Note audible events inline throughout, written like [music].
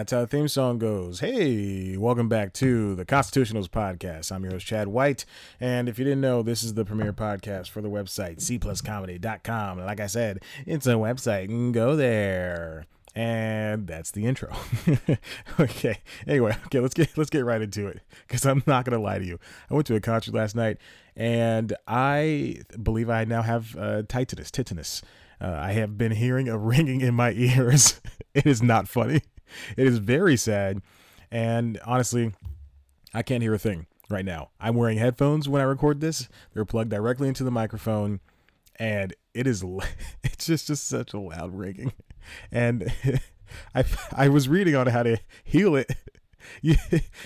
That's how the theme song goes. Hey, welcome back to the Constitutionals podcast. I'm your host, Chad White. And if you didn't know, this is the premier podcast for the website, cpluscomedy.com. Like I said, it's a website. Go there. And that's the intro. [laughs] okay. Anyway, okay, let's get let's get right into it because I'm not gonna lie to you. I went to a concert last night, and I believe I now have uh, titinus. Titinus. Uh, I have been hearing a ringing in my [laughs] ears. it is not funny. It is very sad, and honestly, I can't hear a thing right now. I'm wearing headphones when I record this. They're plugged directly into the microphone, and it is [laughs] it's just just such a loud ringing and [laughs] I I was reading on how to heal it. [laughs] You,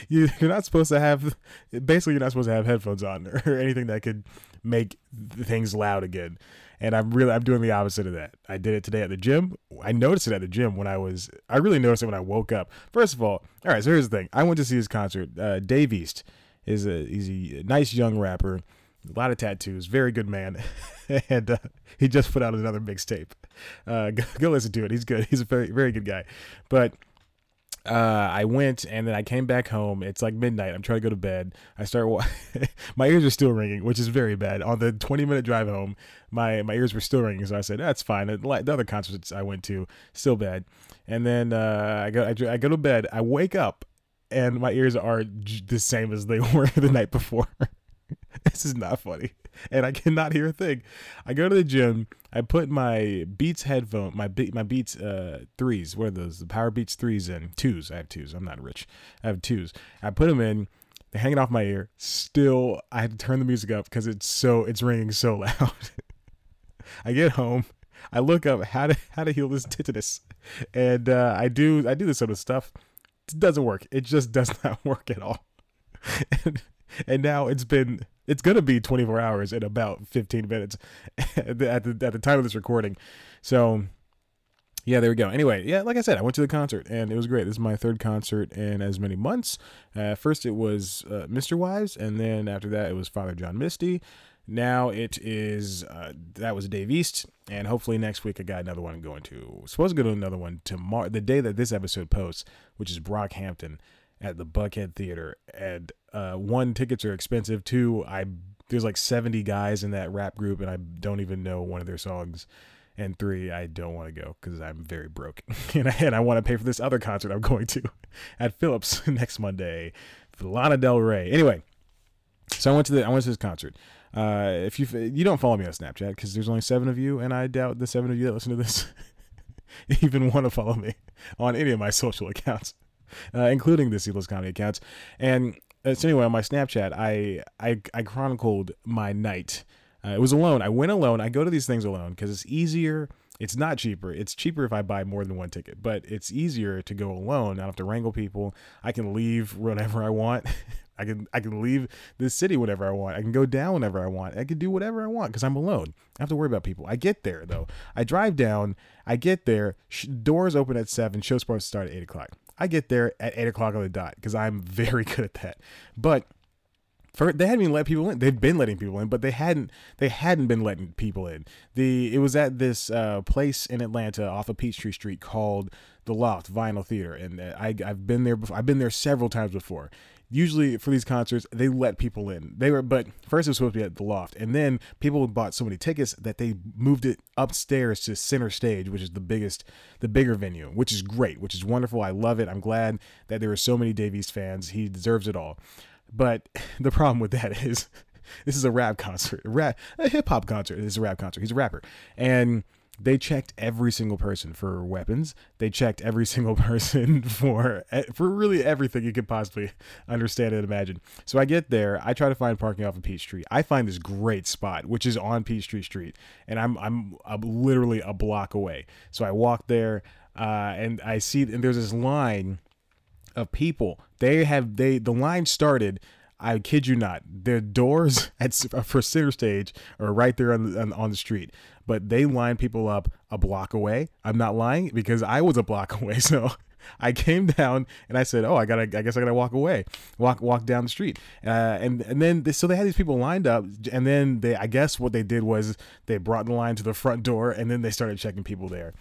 you you're not supposed to have basically you're not supposed to have headphones on [laughs] or anything that could make things loud again. And I'm really I'm doing the opposite of that. I did it today at the gym. I noticed it at the gym when I was I really noticed it when I woke up. First of all, all right. So here's the thing. I went to see his concert. Uh, Dave East is a he's a nice young rapper a lot of tattoos, very good man, [laughs] and uh, he just put out another mixtape. Uh, go, go, listen to it. He's good. He's a very very good guy. But uh, I went and then I came back home. It's like midnight. I'm trying to go to bed. I start. Wa- [laughs] my ears are still ringing, which is very bad. On the 20 minute drive home, my my ears were still ringing. So I said that's fine. The other concerts I went to still bad. And then uh, I go I, I go to bed. I wake up and my ears are the same as they [laughs] were the night before. [laughs] this is not funny. [laughs] And I cannot hear a thing. I go to the gym. I put my Beats headphone, my my Beats uh, threes. What are those? The Power Beats threes and twos. I have twos. I'm not rich. I have twos. I put them in. They're hanging off my ear. Still, I had to turn the music up because it's so it's ringing so [laughs] loud. I get home. I look up how to how to heal this tinnitus, and uh, I do I do this sort of stuff. It doesn't work. It just [laughs] does not work at all. and and now it's been it's gonna be 24 hours in about 15 minutes [laughs] at the, at the, time of this recording. So yeah, there we go. Anyway, yeah, like I said, I went to the concert and it was great. This is my third concert in as many months. Uh, first, it was uh, MisterWives, and then after that, it was Father John Misty. Now it is uh, that was Dave East, and hopefully next week I got another one going to. Supposed to go to another one tomorrow, the day that this episode posts, which is Brockhampton at the Buckhead Theater. And uh, one, tickets are expensive. Two, I there's like 70 guys in that rap group, and I don't even know one of their songs. And three, I don't want to go because I'm very broke, [laughs] and I, and I want to pay for this other concert I'm going to [laughs] at Philips [laughs] next Monday for Lana Del Rey. Anyway, so I went to the I went to this concert. Uh, if you you don't follow me on Snapchat because there's only seven of you, and I doubt the seven of you that listen to this even want to follow me on any of my social accounts uh, including the C Plus Comedy accounts. And so anyway, on my Snapchat, I I, I chronicled my night. Uh, it was alone. I went alone. I go to these things alone because it's easier. It's not cheaper. It's cheaper if I buy more than one ticket, but it's easier to go alone. I don't have to wrangle people. I can leave whenever I want. [laughs] I can I can leave the city whenever I want. I can go down whenever I want. I can do whatever I want because I'm alone. I have to worry about people. I get there though. I drive down. I get there. Sh- doors open at seven. Show supposed to start at eight o'clock. I get there at eight o'clock on the dot because I'm very [laughs] good at that. But for they hadn't even let people in. They've been letting people in, but they hadn't they hadn't been letting people in. The it was at this uh, place in Atlanta off of Peachtree Street called the Loft Vinyl Theater, and uh, I I've been there before. I've been there several times before usually for these concerts they let people in. They were but first it was supposed to be at the loft. And then people bought so many tickets that they moved it upstairs to center stage which is the biggest the bigger venue which is great which is wonderful. I love it. I'm glad that there are so many Dave East fans. He deserves it all. But [laughs] the problem with that is [laughs] this is a rap concert a rap a hip-hop concert. This is a rap concert. He's a rapper. And they checked every single person for weapons. They checked every [laughs] single person for for really everything you could possibly understand and imagine. So I get there, I try to find parking off of Peachtree. I find this great spot, which is on Peachtree Street, and I'm I'm, I'm literally a block away. So I walk there, uh, and I see, and there's this line of people. They have they the line started I kid you not. Their doors [laughs] at for center stage are right there on the, on, the street, but they line people up a block away. I'm not lying because I was a block [laughs] away. So I came down and I said, "Oh, I gotta. I guess I gotta walk away, walk walk down the street." Uh, and and then they, so they had these people lined up, and then they I guess what they did was they brought the line to the front door, and then they started checking people there.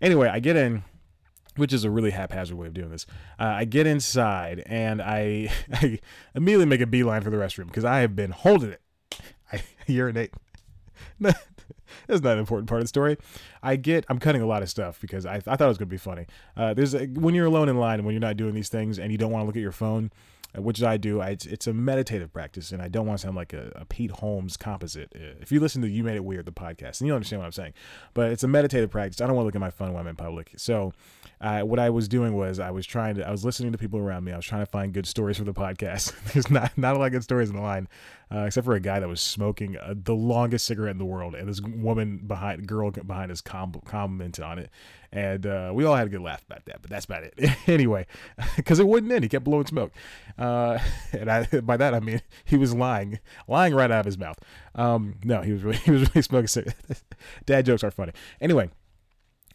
Anyway, I get in which is a really haphazard way of doing this. Uh, I get inside and I, [laughs] I immediately make a beeline for the restroom because I have been holding it. I [laughs] urinate. [laughs] That's not an important part of the story. I get, I'm cutting a lot of stuff because I, I thought it was going to be funny. Uh, there's a, when you're alone in line and when you're not doing these things and you don't want to look at your phone, uh, which I do. I, it's, a meditative practice, and I don't want to sound like a, a, Pete Holmes composite. Uh, if you listen to "You Made It Weird" the podcast, and you'll understand what I'm saying. But it's a meditative practice. I don't want to look at my phone when I'm in public. So, what I was doing was I was trying to I was listening to people around me. I was trying to find good stories for the podcast. [laughs] There's not not a lot of good stories in the line, uh, except for a guy that was smoking uh, the longest cigarette in the world, and this woman behind girl behind us com- commented on it, and uh, we all had a good laugh about that. But that's about it. [laughs] anyway, [laughs] because it wouldn't end. He kept blowing smoke, uh, and I, by that I mean he was lying, lying right out of his mouth. Um, no, he was really he was really smoking cigarettes. Dad jokes are funny. Anyway.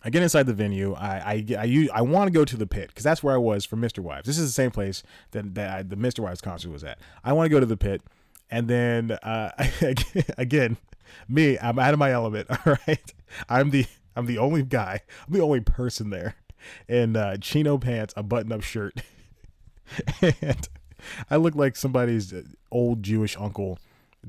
I get inside the venue. I I I, I want to go to the pit because that's where I was for MisterWives. This is the same place that, that I, the MisterWives concert was at. I want to go to the pit, and then uh, [laughs] again, me, I'm out of my element. [laughs] All right, I'm the I'm the only guy. I'm the only person there in uh, chino pants, a button-up shirt, [laughs] and I look like somebody's old Jewish uncle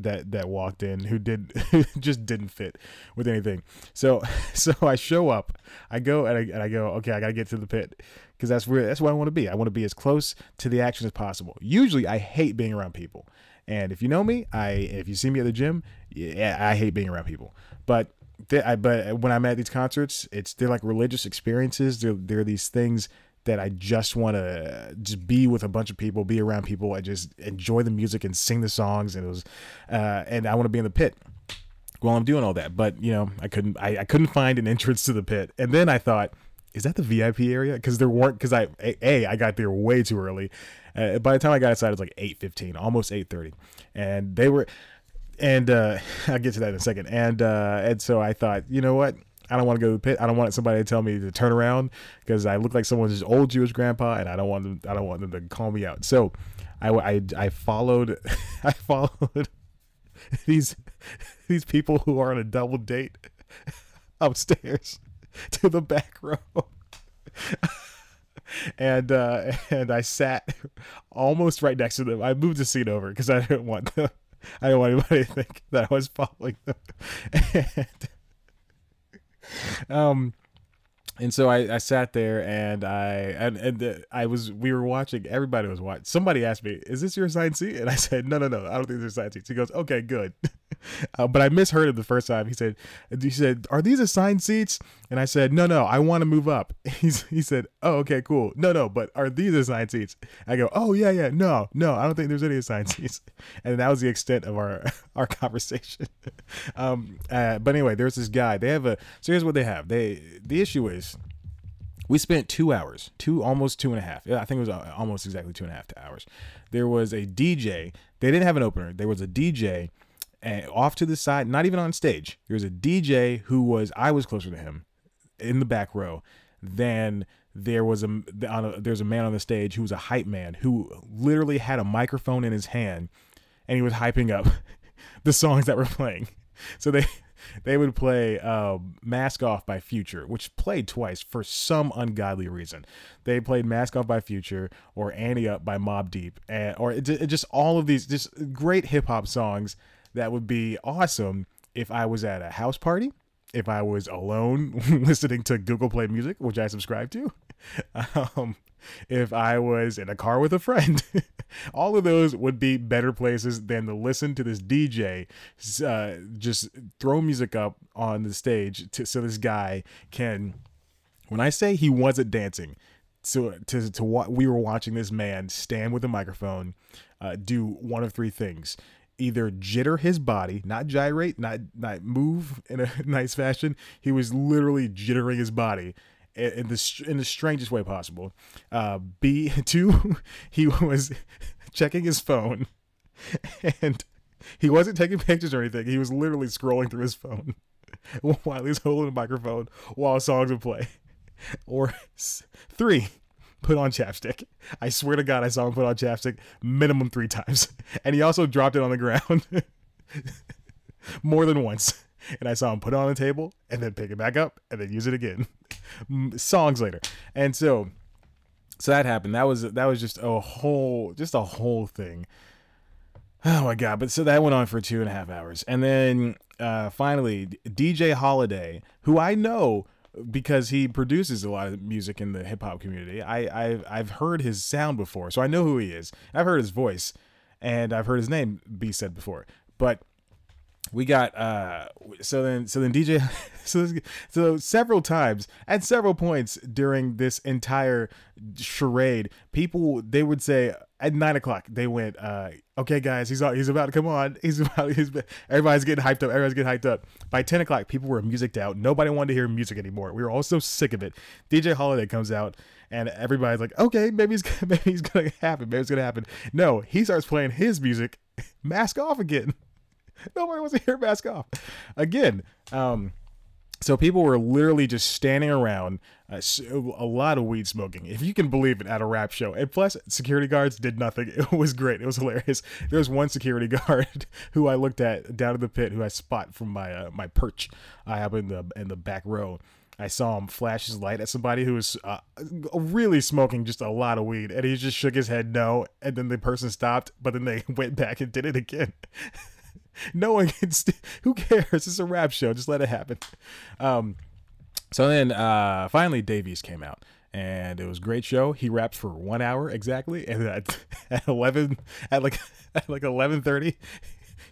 that that walked in who did [laughs] just didn't fit with anything. So [laughs] so I show up, I go and I, and I go, okay, I gotta get to the pit because that's where that's where I want to be. I want to be as close to the action as possible. Usually, I hate being around people, and if you know me, I if you see me at the gym, yeah, I hate being around people. But I, but when I'm at these concerts, it's they're like religious experiences. They're they're these things that I just want to just be with a bunch of people, be around people, and just enjoy the music and sing the songs. And it was, uh, and I want to be in the pit while I'm doing all that. But you know, I couldn't, I, I couldn't find an entrance to the pit. And then I thought, is that the VIP area? Because there weren't, because I, a, I got there way too early. Uh, by the time I got inside, it was like eight fifteen, almost eight thirty, and they were, and uh, [laughs] I'll get to that in a second. And uh, and so I thought, you know what? I don't want to go to the pit. I don't want somebody to tell me to turn around because I look like someone's old Jewish grandpa, and I don't want them. I don't want them to call me out. So, I, I, I followed, [laughs] I followed [laughs] these these people who are on a double date [laughs] upstairs to the back row. and uh, and I sat almost right next to them. I moved the seat over because I didn't want them. I didn't want anybody to think that I was following them. And um, and so I, I sat there and I and, and I was we were watching everybody was watching somebody asked me is this your assigned seat? And I said no no no I don't think there's assigned seat. He goes okay good [laughs] [laughs] uh, but I misheard him the first time. He said he said are these assigned seats? And I said no no I want to move up. [laughs] He's he said oh okay cool. No no but are these assigned seats? I go oh yeah yeah no no I don't think there's any assigned [laughs] seats. And that was the extent of our our conversation. Um uh, but anyway there's this guy. They have a so here's what they have. They the issue is we spent two hours, two almost two and a half. I think it was uh, almost exactly two and a half hours. There was a DJ. They didn't have an opener. There was a DJ and off to the side, not even on stage. There was a DJ who was I was closer to him in the back row than there was a, a there's a man on the stage who was a hype man who literally had a microphone in his hand and he was hyping up [laughs] the songs that were playing. [laughs] So they they would play uh, Mask Off by Future, which played twice for some ungodly reason. They played Mask Off by Future or Ante Up by Mobb Deep, and, or it, it just all of these just great hip hop songs that would be awesome if I was at a house party, if I was alone [laughs] listening to Google Play Music, which I subscribe to. [laughs] Um, if I was in a car with a friend. [laughs] All of those would be better places than to listen to this DJ uh, just throw music up on the stage to, so this guy can. When I say he wasn't dancing, so to to what we were watching this man stand with a microphone, uh, do one of three things: either jitter his body, not gyrate, not not move in a [laughs] nice fashion. He was literally jittering his body in the in the strangest way possible. Uh, B [laughs] two, [laughs] he was checking his phone, and he wasn't taking pictures or anything. He was literally scrolling through his phone while he's holding a microphone while songs would play. Or three, put on chapstick. I swear to God, I saw him put on chapstick minimum three times, [laughs] and he also dropped it on the ground [laughs] more than once. And I saw him put it on the table and then pick it back up and then use it again. [laughs] songs later. And so so that happened. That was that was just a whole just a whole thing. Oh my god! But so that went on for two and a half hours, and then uh, finally DJ Holiday, who I know because he produces a lot of music in the hip hop community. I I've, I've heard his sound before, so I know who he is. I've heard his voice, and I've heard his name be said before. But we got uh so then so then DJ [laughs] so so several times at several points during this entire charade, people they would say at nine o'clock they went uh okay guys he's he's about to come on. [laughs] He's about he's everybody's getting hyped up everybody's getting hyped up. By 10 o'clock people were musicked out. Nobody wanted to hear music anymore. We were all so sick of it. Dj holiday comes out and everybody's like okay maybe it's [laughs] maybe it's gonna happen maybe it's gonna happen. No he starts playing his music mask off again [laughs] nobody wants to hear mask off again um so people were literally just standing around, uh, a lot of weed smoking, if you can believe it, at a rap show. And plus, security guards did nothing. [laughs] It was great. It was hilarious. There was one security [laughs] guard who I looked at down in the pit, who I spot from my uh, my perch. I have in the in the back row. I saw him flash his light at somebody who was uh, really smoking just a lot of weed, and he just shook his head no, and then the person stopped, but then they went back and did it again. No one can. St- who cares? It's a rap show. Just let it happen. Um, so then uh, finally, Dave East came out, and it was great show. He rapped for one hour exactly, and at, [laughs] at eleven, at like [laughs] at like eleven thirty,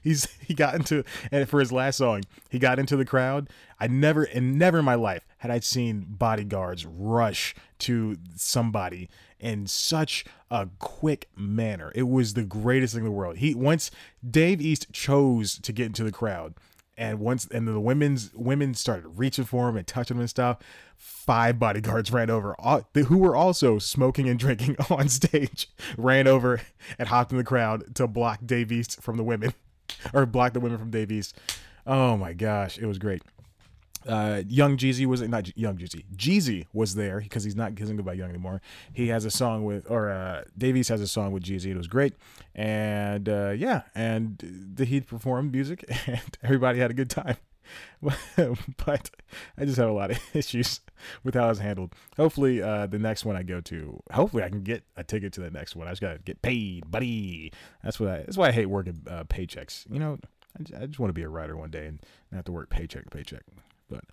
he's he got into and for his last song, he got into the crowd. I never and never in my life had I seen bodyguards rush to somebody in such a quick manner. It was the greatest thing in the world. He once Dave East chose to get into the crowd, and once and the women's women started reaching for him and touching him and stuff. Five bodyguards ran over, all, who were also smoking and drinking [laughs] on stage, ran over and hopped in the crowd to block Dave East from the women, [laughs] or block the women from Dave East. Oh my gosh, it was great uh, Young Jeezy was not Young Jeezy. Jeezy was there because he's not doesn't go by Young anymore. He has a song with, or uh, Dave East has a song with Jeezy. It was great, and uh, yeah, and he performed music, [laughs] and everybody had a good time. [laughs] but I just have a lot of [laughs] issues with how it's handled. Hopefully, uh, the next one I go to, hopefully I can get a ticket to the next one. I just gotta get paid, buddy. That's what I. That's why I hate working uh, paychecks. You know, I just, I just want to be a writer one day and not have to work paycheck to paycheck. But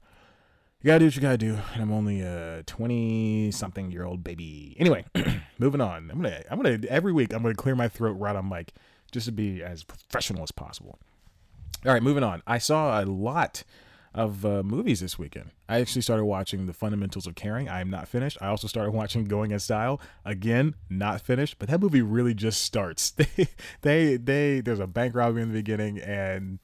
you gotta do what you gotta do. And I'm only a 20 something year old baby. Anyway, [clears throat] moving on. I'm gonna, I'm gonna, every week, I'm gonna clear my throat right on mic just to be as professional as possible. All right, moving on. I saw a lot of uh, movies this weekend. I actually started watching The Fundamentals of Caring. I am not finished. I also started watching Going in Style. Again, not finished, but that movie really just starts. They, [laughs] they, they. There's a bank robbery in the beginning, and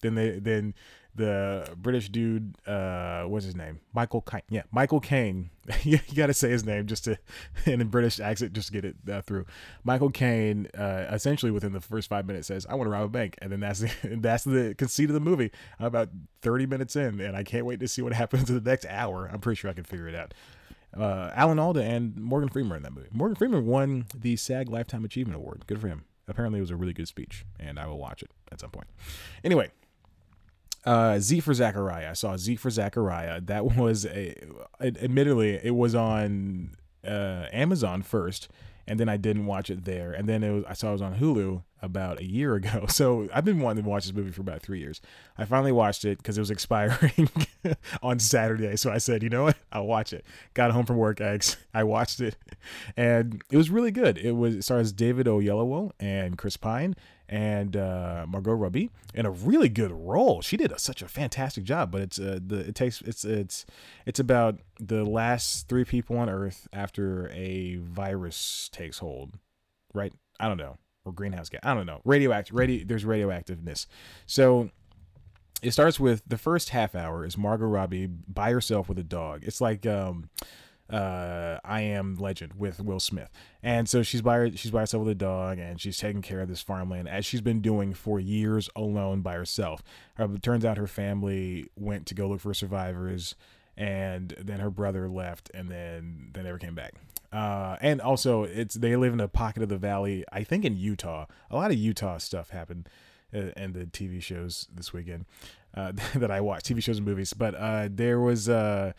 then they, then the British dude, uh, what's his name? Michael Caine. Yeah, Michael Caine. [laughs] you got to say his name just to, [laughs] in a British accent, just to get it uh, through. Michael Caine, uh, essentially within the first five minutes, says, "I want to rob a bank," and then that's the [laughs] that's the conceit of the movie. I'm about thirty minutes in, and I can't wait to see what happens in the next hour. I'm pretty sure I can figure it out. Uh, Alan Alda and Morgan Freeman in that movie. Morgan Freeman won the SAG Lifetime Achievement Award. Good for him. Apparently, it was a really good speech, and I will watch it at some point. Anyway, uh, Z for Zachariah. I saw Z for Zachariah. That [laughs] was a, admittedly, it was on uh, Amazon first, and then I didn't watch it there. And then it was, I saw it was on Hulu about a year ago. [laughs] So I've been wanting to watch this movie for about three years. I finally watched it because it was expiring [laughs] on Saturday. So I said, you know what? I'll watch it. Got home from work, I, [laughs] I watched it, and it was really good. It was it stars David Oyelowo and Chris Pine and uh, Margot Robbie in a really good role. She did a, such a fantastic job. But it's uh, the it takes it's it's it's about the last three people on Earth after a virus takes hold, right? I don't know or greenhouse gas. I don't know. Radioactive. Radio. There's radioactiveness. So it starts with the first half hour is Margot Robbie by herself with a dog. It's like um, uh, I Am Legend with Will Smith, and so she's by her, she's by herself with a dog, and she's taking care of this farmland as she's been doing for years alone by herself. Uh, it turns out her family went to go look for survivors, and then her brother left, and then they never came back. Uh, and also, it's they live in a pocket of the valley. I think in Utah. A lot of Utah stuff happened uh, in the TV shows this weekend uh, [laughs] that I watched, TV shows and movies. But uh, there was uh,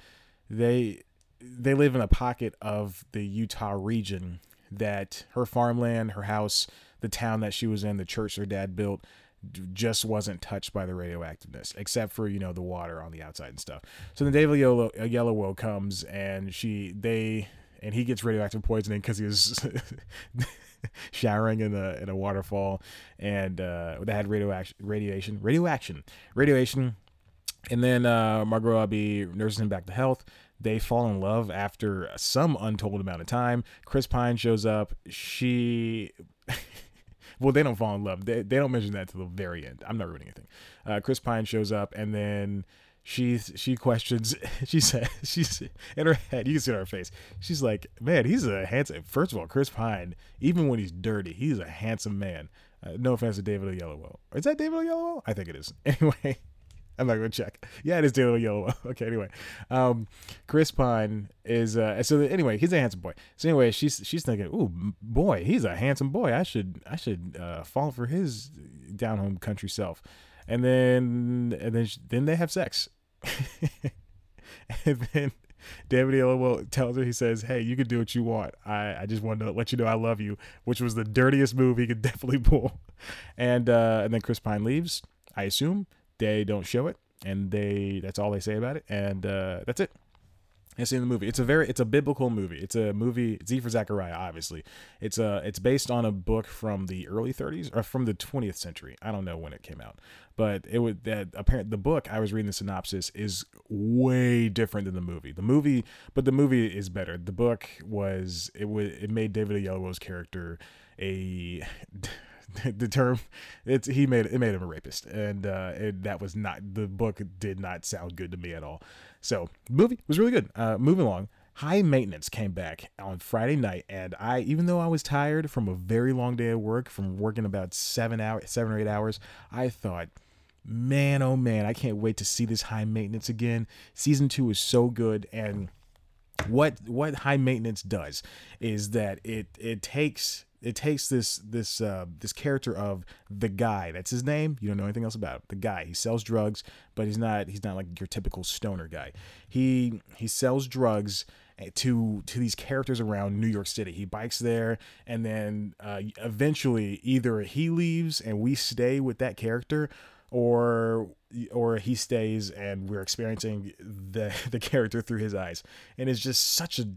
they they live in a pocket of the Utah region that her farmland, her house, the town that she was in, the church her dad built just wasn't touched by the radioactiveness, except for you know the water on the outside and stuff. So then David Yellow, Yellowwell comes and she they and he gets radioactive poisoning because he was [laughs] showering in a in a waterfall and uh, that had radioaction, radiation, radioaction, radiation. And then uh, Margot Robbie nurses him back to health. They fall in love after some untold amount of time. Chris Pine shows up. She [laughs] well, they don't fall in love. They, they don't mention that to the very end. I'm not ruining anything. Uh, Chris Pine shows up, and then she she questions. [laughs] She said [laughs] she's in her head. You can see it on her face. She's like, "Man, he's a handsome." First of all, Chris Pine, even when he's dirty, he's a handsome man. Uh, no offense to David Oyelowo. Is that David Oyelowo? I think it is. [laughs] Anyway, I'm not gonna check. Yeah, it is David Yellow. okay, anyway, um, Chris Pine is uh, so anyway, he's a handsome boy. So anyway, she's she's thinking, ooh, boy, he's a handsome boy. I should I should uh, fall for his down home country self. And then and then then they have sex. [laughs] and then David Yellow tells her, he says, Hey, you can do what you want. I, I just wanted to let you know I love you, which was the dirtiest move he could [laughs] definitely pull. And uh, and then Chris Pine leaves, I assume, they don't show it, and they that's all they say about it, and uh, that's it. It's in the movie. It's a very it's a biblical movie. It's a movie Z for Zachariah, obviously. It's a it's based on a book from the early 30s or from the 20th century. I don't know when it came out, but it would that apparent the book I was reading the synopsis is way different than the movie. The movie, but the movie is better. The book was it was it made David Oyelowo's character a [laughs] the term it's he made it made him a rapist and uh that was not the book did not sound good to me at all so movie was really good. Uh moving along high maintenance came back on friday night and i even though i was tired from a very long day of work from working about seven hours seven or eight hours i thought man oh man i can't wait to see this high maintenance again. Season two is so good and what what high maintenance does is that it it takes it takes this this uh, this character of the guy. That's his name. You don't know anything else about him. The guy. He sells drugs, but he's not he's not like your typical stoner guy. He he sells drugs eh, to to these characters around New York City. He bikes there, and then uh, eventually either he leaves and we stay with that character, or or he stays and we're experiencing the [laughs] the character through his eyes. And it's just such a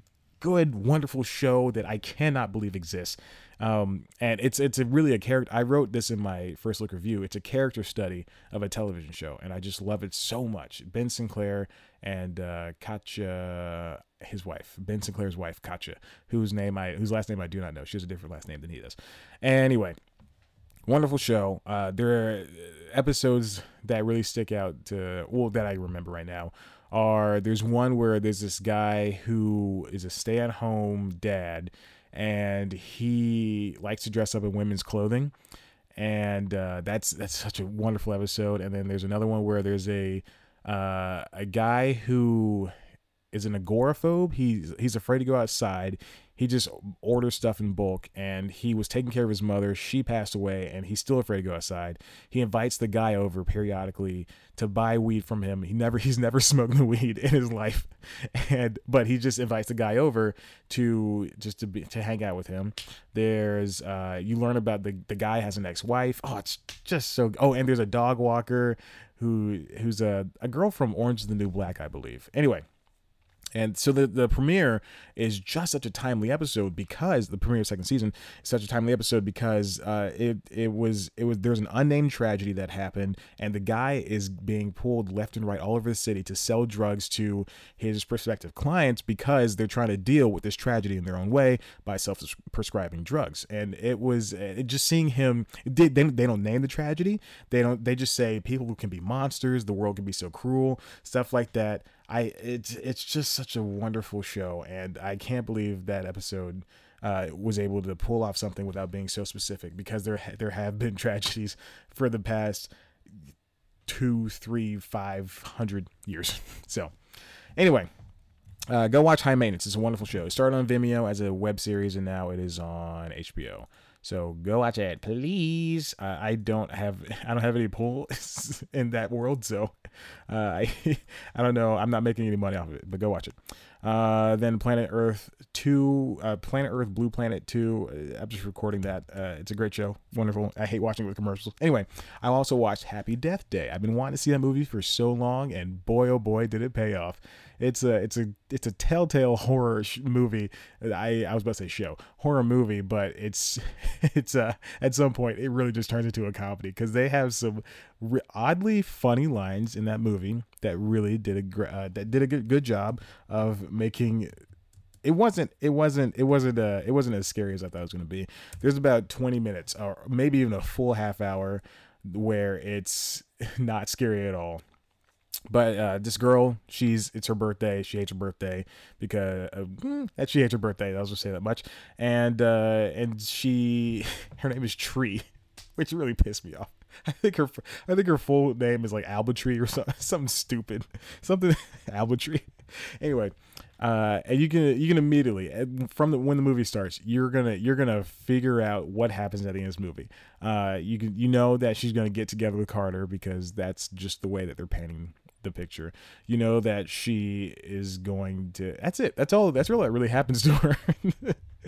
good, wonderful show that I cannot believe exists. Um, and it's it's a really a character. I wrote this in my first look review. It's a character study of a television show, and I just love it so much. Ben Sinclair and uh, Katja, his wife, Ben Sinclair's wife, Katja, whose name I whose last name I do not know. She has a different last name than he does. Anyway, wonderful show. Uh, there are episodes that really stick out to well that I remember right now are there's one where there's this guy who is a stay-at-home dad and he likes to dress up in women's clothing. And uh, that's that's such a wonderful episode. And then there's another one where there's a uh, a guy who is an agoraphobe. He's he's afraid to go outside he just orders stuff in bulk and he was taking care of his mother. She passed away and he's still afraid to go outside. He invites the guy over periodically to buy weed from him. He never [laughs] he's never smoked the weed in his life. [laughs] And but he just invites the guy over to just to be to hang out with him. There's uh you learn about the the guy has an ex-wife. Oh it's just so oh and there's a dog walker who who's a, a girl from orange is the new black i believe. Anyway and so the, the premiere is just such a timely episode because the premiere of second season is such a timely episode because uh, it it was it was there's an unnamed tragedy that happened and the guy is being pulled left and right all over the city to sell drugs to his prospective clients because they're trying to deal with this tragedy in their own way by self prescribing drugs. And it was it just seeing him they, they, they don't name the tragedy. They don't they just say people can be monsters the world can be so cruel stuff like that I it's it's just such a wonderful show, and I can't believe that episode uh, was able to pull off something without being so specific because there there have been [laughs] tragedies for the past two, three, five hundred years. [laughs] So, anyway, uh, go watch High Maintenance. It's a wonderful show. It started on Vimeo as a web series, and now it is on HBO. So go watch it, please. Uh, I don't have [laughs] I don't have any pull [laughs] in that world, so uh, I [laughs] I don't know. I'm not making any money off of it, but go watch it. Uh, then Planet Earth 2, uh, Planet Earth Blue Planet 2. Uh, I'm just recording that. Uh, it's a great show. Wonderful. I hate watching it with commercials. Anyway, I also watched Happy Death Day. I've been wanting to see that movie for so long, and boy, oh boy, did it pay off. It's a it's a it's a telltale [laughs] horror sh- movie. I I was about to say show horror movie, but it's [laughs] it's uh at some point it really just turns into a comedy because they have some re- oddly funny lines in that movie that really did a gr- uh, that did a good good job of making it wasn't it wasn't it wasn't uh it wasn't as scary as I thought it was going to be. There's about 20 minutes or maybe even a full half hour where it's [laughs] not scary at all but uh, this girl, she's it's her birthday. She hates her birthday because uh, mm, that she hates her birthday. I'll just say that much. And uh, and she, [laughs] her name is Tree, [laughs] which really pissed me off. [laughs] I think her I think her full name is like Albatree or something, [laughs] something stupid, something [laughs] Albatree. Anyway, uh, and you can you can immediately from the when the movie starts, you're gonna you're gonna figure out what happens at the end of this movie. Uh, you can you know that she's gonna get together with Carter because that's just the way that they're painting the picture. You know that she is going to. That's it. That's all. That's all that really happens to her.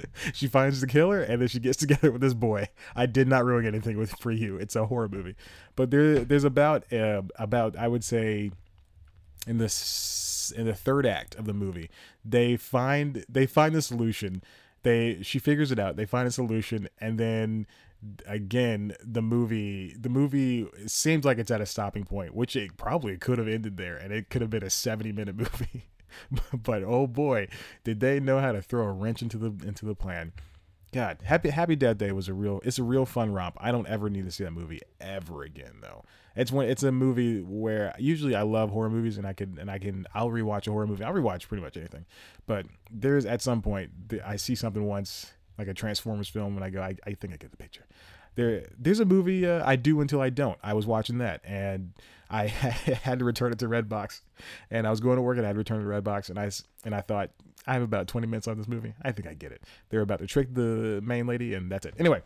[laughs] she finds the killer and then she gets [laughs] together with this boy. I did not ruin anything with for you. It's a horror movie, but there there's about uh, about I would say in this in the third act of the movie they find they find the solution. They she figures it out. They find a solution and then again the movie the movie seems like it's at a stopping point which it probably could have ended there and it could have been a 70 minute [laughs] movie [laughs] but oh boy did they know how to throw a wrench into the into the plan. God happy happy death day was a real it's a real fun romp. I don't ever need to see that movie ever again though. It's when it's a movie where usually i love horror movies and i can and i can i'll rewatch a horror movie. I'll rewatch pretty much anything. But there's at some point i see something once like a Transformers film, and I go, I, I think I get the picture. There, there's a movie uh, I do until I don't. I was watching that, and I [laughs] had to return it to Redbox, and I was going to work, and I had to return it to Redbox, and I and I thought I have about 20 minutes on this movie. I think I get it. They're about to trick the main lady, and that's it. Anyway.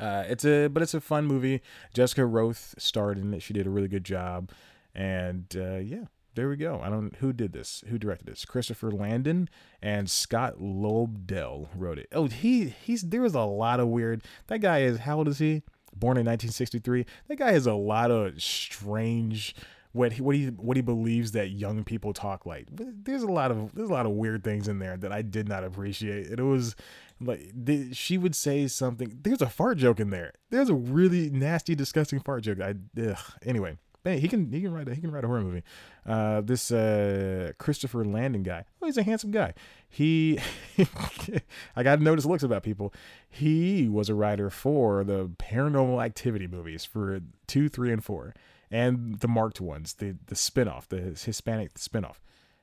Uh, it's a but it's a fun movie. Jessica Rothe starred in it. She did a really good job, and uh, yeah, there we go. I don't who did this, who directed this. Christopher Landon and Scott Lobdell wrote it. Oh, he he's there was a lot of weird. That guy is how old is he? Born in 1963. That guy has a lot of strange what he what he what he believes that young people talk like. There's a lot of there's a lot of weird things in there that I did not appreciate. It was like the, she would say something. There's a fart joke in there. There's a really nasty, disgusting fart joke. I ugh. anyway. Hey, he can he can write a, he can write a horror movie. Uh, this uh, Christopher Landon guy. Oh, he's a handsome guy. He, [laughs] I got to notice looks about people. He was a writer for the Paranormal Activity movies for two, three, and four, and the marked ones, the the spinoff, the Hispanic spinoff.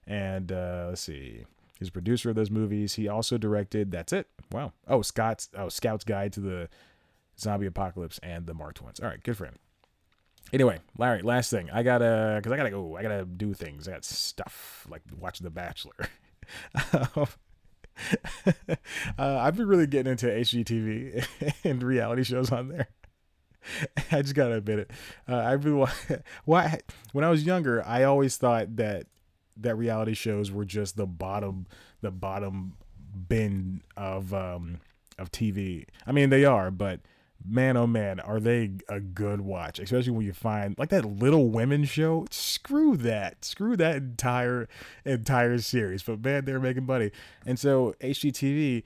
And uh, let's see, he's a producer of those movies. He also directed. That's it. Wow. Oh, Scott's oh Scout's Guide to the Zombie Apocalypse and the marked ones. All right, good for him. Anyway, Larry, last thing. I gotta, cause I gotta go. I gotta do things. I got stuff like watching The Bachelor. [laughs] uh, I've been really getting into HGTV [laughs] and reality shows on there. [laughs] I just gotta admit it. Uh, I've been why when I was younger, I always thought that that reality shows were just the bottom, the bottom bin of um of TV. I mean, they are, but man oh man are they a good watch especially when you find like that little women show screw that screw that entire entire series but man they're making money and so hgtv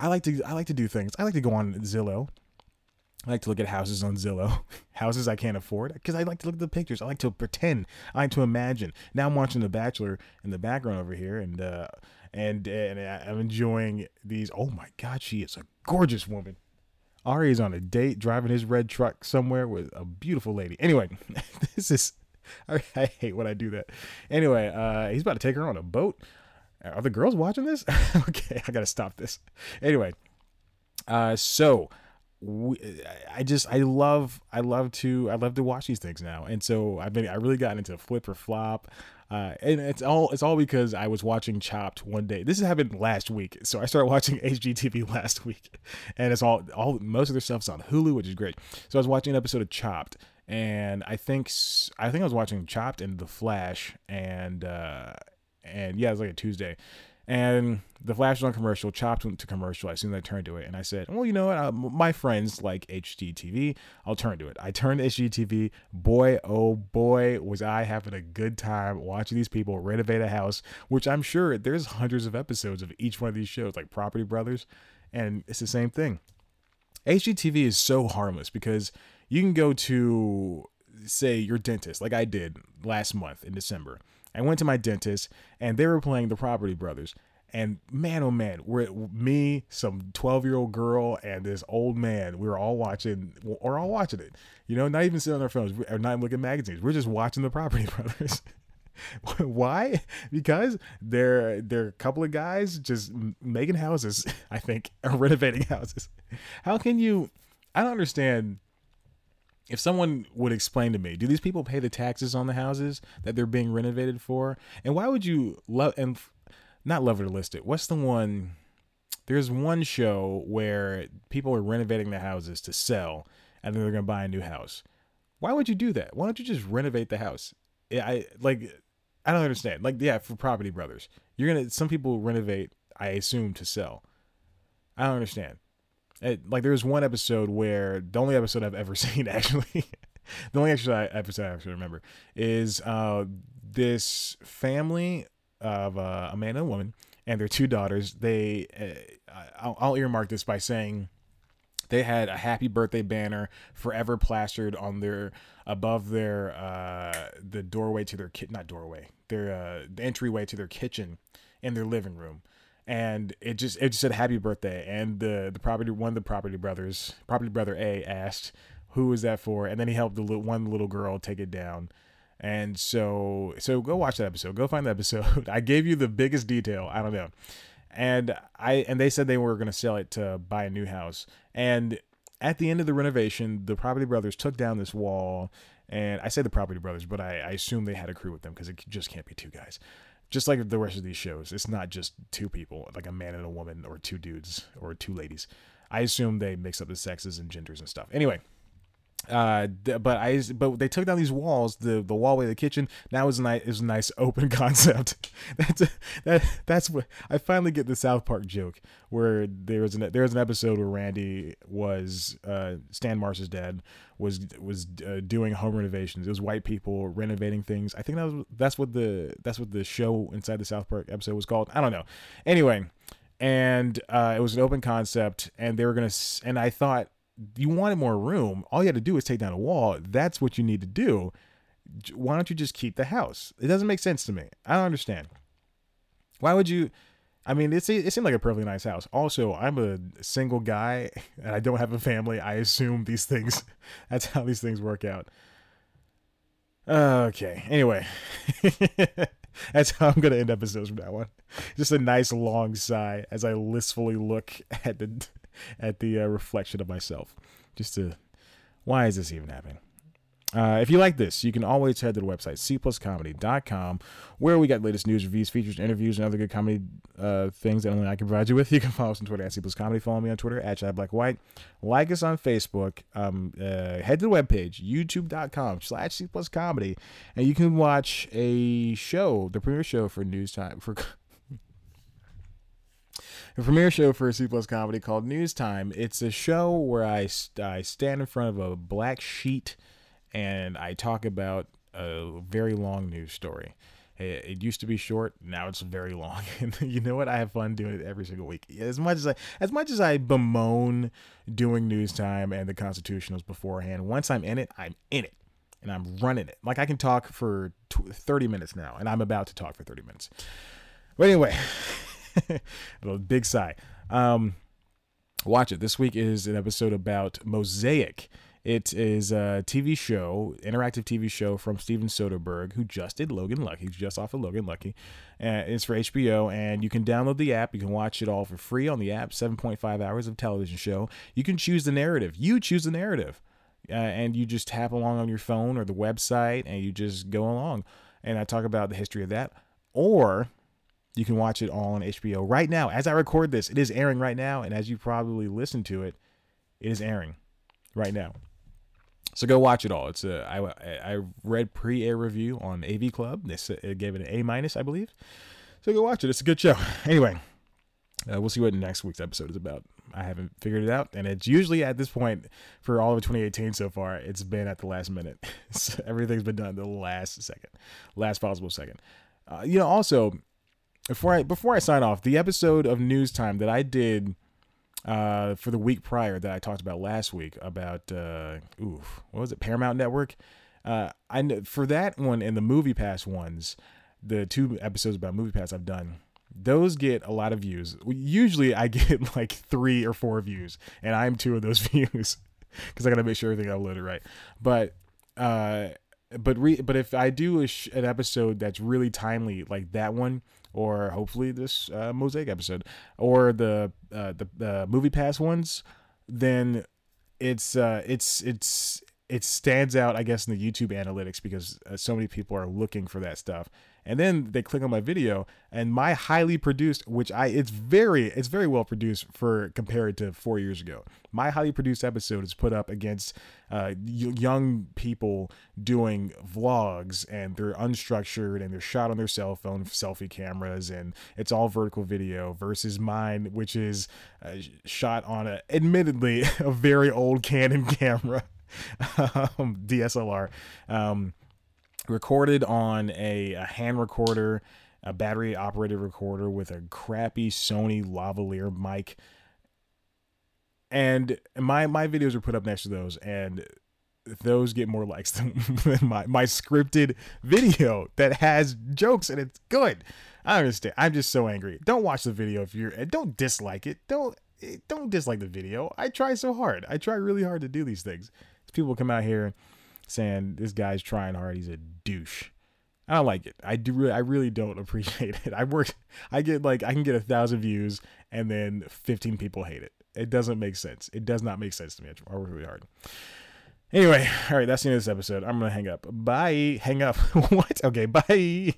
i like to i like to do things i like to go on zillow I like to look at houses on Zillow, [laughs] houses I can't afford, because I like to look at the pictures. I like to pretend. I like to imagine. Now I'm watching The Bachelor in the background over here, and uh, and and I'm enjoying these. Oh my God, she is a gorgeous woman. Arie's on a date driving his red truck somewhere with a beautiful lady. Anyway, [laughs] this is I, I, hate when I do that. Anyway, uh, he's about to take her on a boat. Are the girls watching this? [laughs] okay, I gotta stop this. Anyway, uh, so we, I just I love I love to I love to watch these things now, and so I've been I really gotten into flip or flop. Uh, and it's all it's all because I was watching Chopped one day. This happened last week, so I started watching [laughs] HGTV last week, and it's all all most of their stuff's on Hulu, which is great. So I was watching an episode of Chopped, and I think I think I was watching Chopped and The Flash, and uh, and yeah, it was like a Tuesday, and the Flash on commercial, Chopped to commercial. As soon as I turned to it, and I said, "Well, you know what? Uh, my friends like HGTV. I'll turn to it." I turned to HGTV. Boy, oh boy, was I having a good time watching these people renovate a house. Which I'm sure there's hundreds of episodes of each one of these shows, like Property Brothers, and it's the same thing. HGTV is so harmless because you can go to say your dentist, like I did last month in December I went to my dentist and they were playing the Property Brothers. And man, oh man, we're me, some 12 year old girl, and this old man. We were all watching, or all watching it. You know, not even sitting on our phones, or not even looking at magazines. We're just watching the Property [laughs] Brothers. [laughs] Why? Because they're they're a couple of guys just making houses. [laughs] I think, or renovating houses. How can you? I don't understand if someone would explain to me, do these people pay the taxes on the houses that they're being renovated for? And why would you love and not love it or list it? What's the one? There's one show where people are renovating the houses to sell, and then they're gonna buy a new house. Why would you do that? Why don't you just renovate the house? I like. I don't understand. Like, yeah, for Property Brothers, you're gonna. Some people renovate. I assume to sell. I don't understand. It, like there was one episode where the only episode I've ever [laughs] seen actually, [laughs] the only actually episode I actually remember is uh, this family of uh, a man and a woman and their two daughters. They, uh, I'll, I'll earmark this by saying they had a happy birthday banner forever plastered on their above their uh the doorway to their kit not doorway their uh the entryway to their kitchen in their living room and it just it just said happy birthday. And the the property one of the property brothers property brother a asked who is that for? And then he helped the little, one little girl take it down. And so so go watch that episode. Go find the [laughs] episode. I gave you the biggest detail. I don't know. And i and they said they were going to sell it to buy a new house. And at the end of the renovation the property brothers took down this wall. And i say the property brothers but i, I assume they had a crew with them because it just can't be two guys just like the rest of these shows, it's not just two people, like a man and a woman, or two dudes, or two ladies. I assume they mix up the sexes and genders and stuff. Anyway, uh, but I but they took down these walls, the the wallway of the kitchen. Now is nice is a nice open [laughs] concept. that's a, that that's what I finally get the South Park joke where there was an there was an episode where Randy was uh, Stan Marsh's dad was was uh, doing home renovations. It was white people renovating things. I think that was that's what the that's what the show inside the South Park episode was called. I don't know. Anyway, and uh, it was an open concept, and they were gonna and I thought you wanted more room, all you had to do is take down a wall. That's what you need to do. Why don't you just keep the house? It doesn't make sense to me. I don't understand. Why would you? I mean, it, it seemed like a perfectly nice house. Also, I'm a single guy [laughs] and I don't have a family. I assume these things, [laughs] that's how these things work out. Okay. Anyway, [laughs] that's how I'm going to end episodes from that one. Just a nice long sigh as I listfully look at the at the uh, reflection of myself. Just to, why is this even happening? Uh, if you like this, you can always head to the website, cpluscomedy.com, where we got latest news, reviews, features, interviews, and other good comedy uh, things that only I can provide you with. [laughs] You can follow us on Twitter at cpluscomedy. Follow me on Twitter at Chad Black White. Like us on Facebook. Um, uh, head to the webpage, youtube.com slash cpluscomedy, and you can watch a show, the premiere show for News Time, for [laughs] a premiere show for C Plus Comedy called News Time. It's a show where I, I stand in front of a black sheet and I talk about a very long news story. It, it used to be short, now it's very long, [laughs] and you know what? I have fun doing it every single week. As much as I, as much as I bemoan doing news time and the constitutionals beforehand, once I'm in it, I'm in it, and I'm running it. Like I can talk for 30 minutes now, and I'm about to talk for 30 minutes. But anyway. [laughs] big sigh. Um, watch it. This week is an episode about Mosaic. It is a TV show, interactive TV show from Steven Soderbergh, who just did Logan Lucky. He's just off of Logan Lucky. Uh, it's for HBO, and you can download the app. You can watch it all for free on the app. 7.5 hours of television show. You can choose the narrative. You choose the narrative. Uh, and you just tap along on your phone or the website, and you just go along. and I talk about the history of that. Or you can watch it all on HBO right now. As I record this, it is airing right now, and as you probably listen to it, it is airing right now. So go watch it all. It's a I I read pre-air review on AV Club. They it gave it an A minus, I believe. So go watch it. It's a good show. [laughs] Anyway, uh, we'll see what next week's episode is about. I haven't figured it out, and it's usually at this point for all of 2018 so far. It's been at the last minute. [laughs] everything's been done the last second, last possible second. Uh, you know, also before I before I sign off, the episode of News Time that I did uh, for the week prior that I talked about last week about uh, oof, what was it? Paramount Network. Uh, I for that one and the Movie Pass ones, the two episodes about Movie Pass I've done, those get a lot of views. Usually I [laughs] get like three or four views, and I'm two of those [laughs] views because I gotta make sure everything uploaded right. But uh, but re- but if I do sh- an episode that's really timely, like that one, or hopefully this uh, mosaic episode, or the uh, the the movie pass ones, then it's uh, it's it's it stands out, I guess, in the YouTube analytics because uh, so many people are looking for that stuff. And then they click on my video, and my highly produced, which I it's very it's very well produced for compared to four years ago. My highly produced episode is put up against uh, young people doing vlogs, and they're unstructured and they're shot on their cell phone selfie cameras, and it's all vertical video versus mine, which is uh, shot on a admittedly [laughs] a very old Canon [laughs] camera. [laughs] um, DSLR, um, recorded on a, a, hand recorder, a battery operated recorder with a crappy Sony lavalier mic. And my my videos are put up next to those, and those get more likes [laughs] than, than my my scripted video that has jokes and it's good. I understand. I'm just so angry. Don't watch the video if you're. Don't dislike it. Don't eh, don't dislike the video. I try so hard. I try really hard to do these things people come out here saying this guy's trying hard. He's a douche. I don't like it. I do. Really, I really don't [laughs] appreciate it. I work. I get like I can get a thousand views and then fifteen people hate it. It doesn't make sense. It does not make sense to me. I work really hard. Anyway, all right. That's the end of this episode. I'm gonna hang up. Bye. Hang up. [laughs] what? Okay. Bye.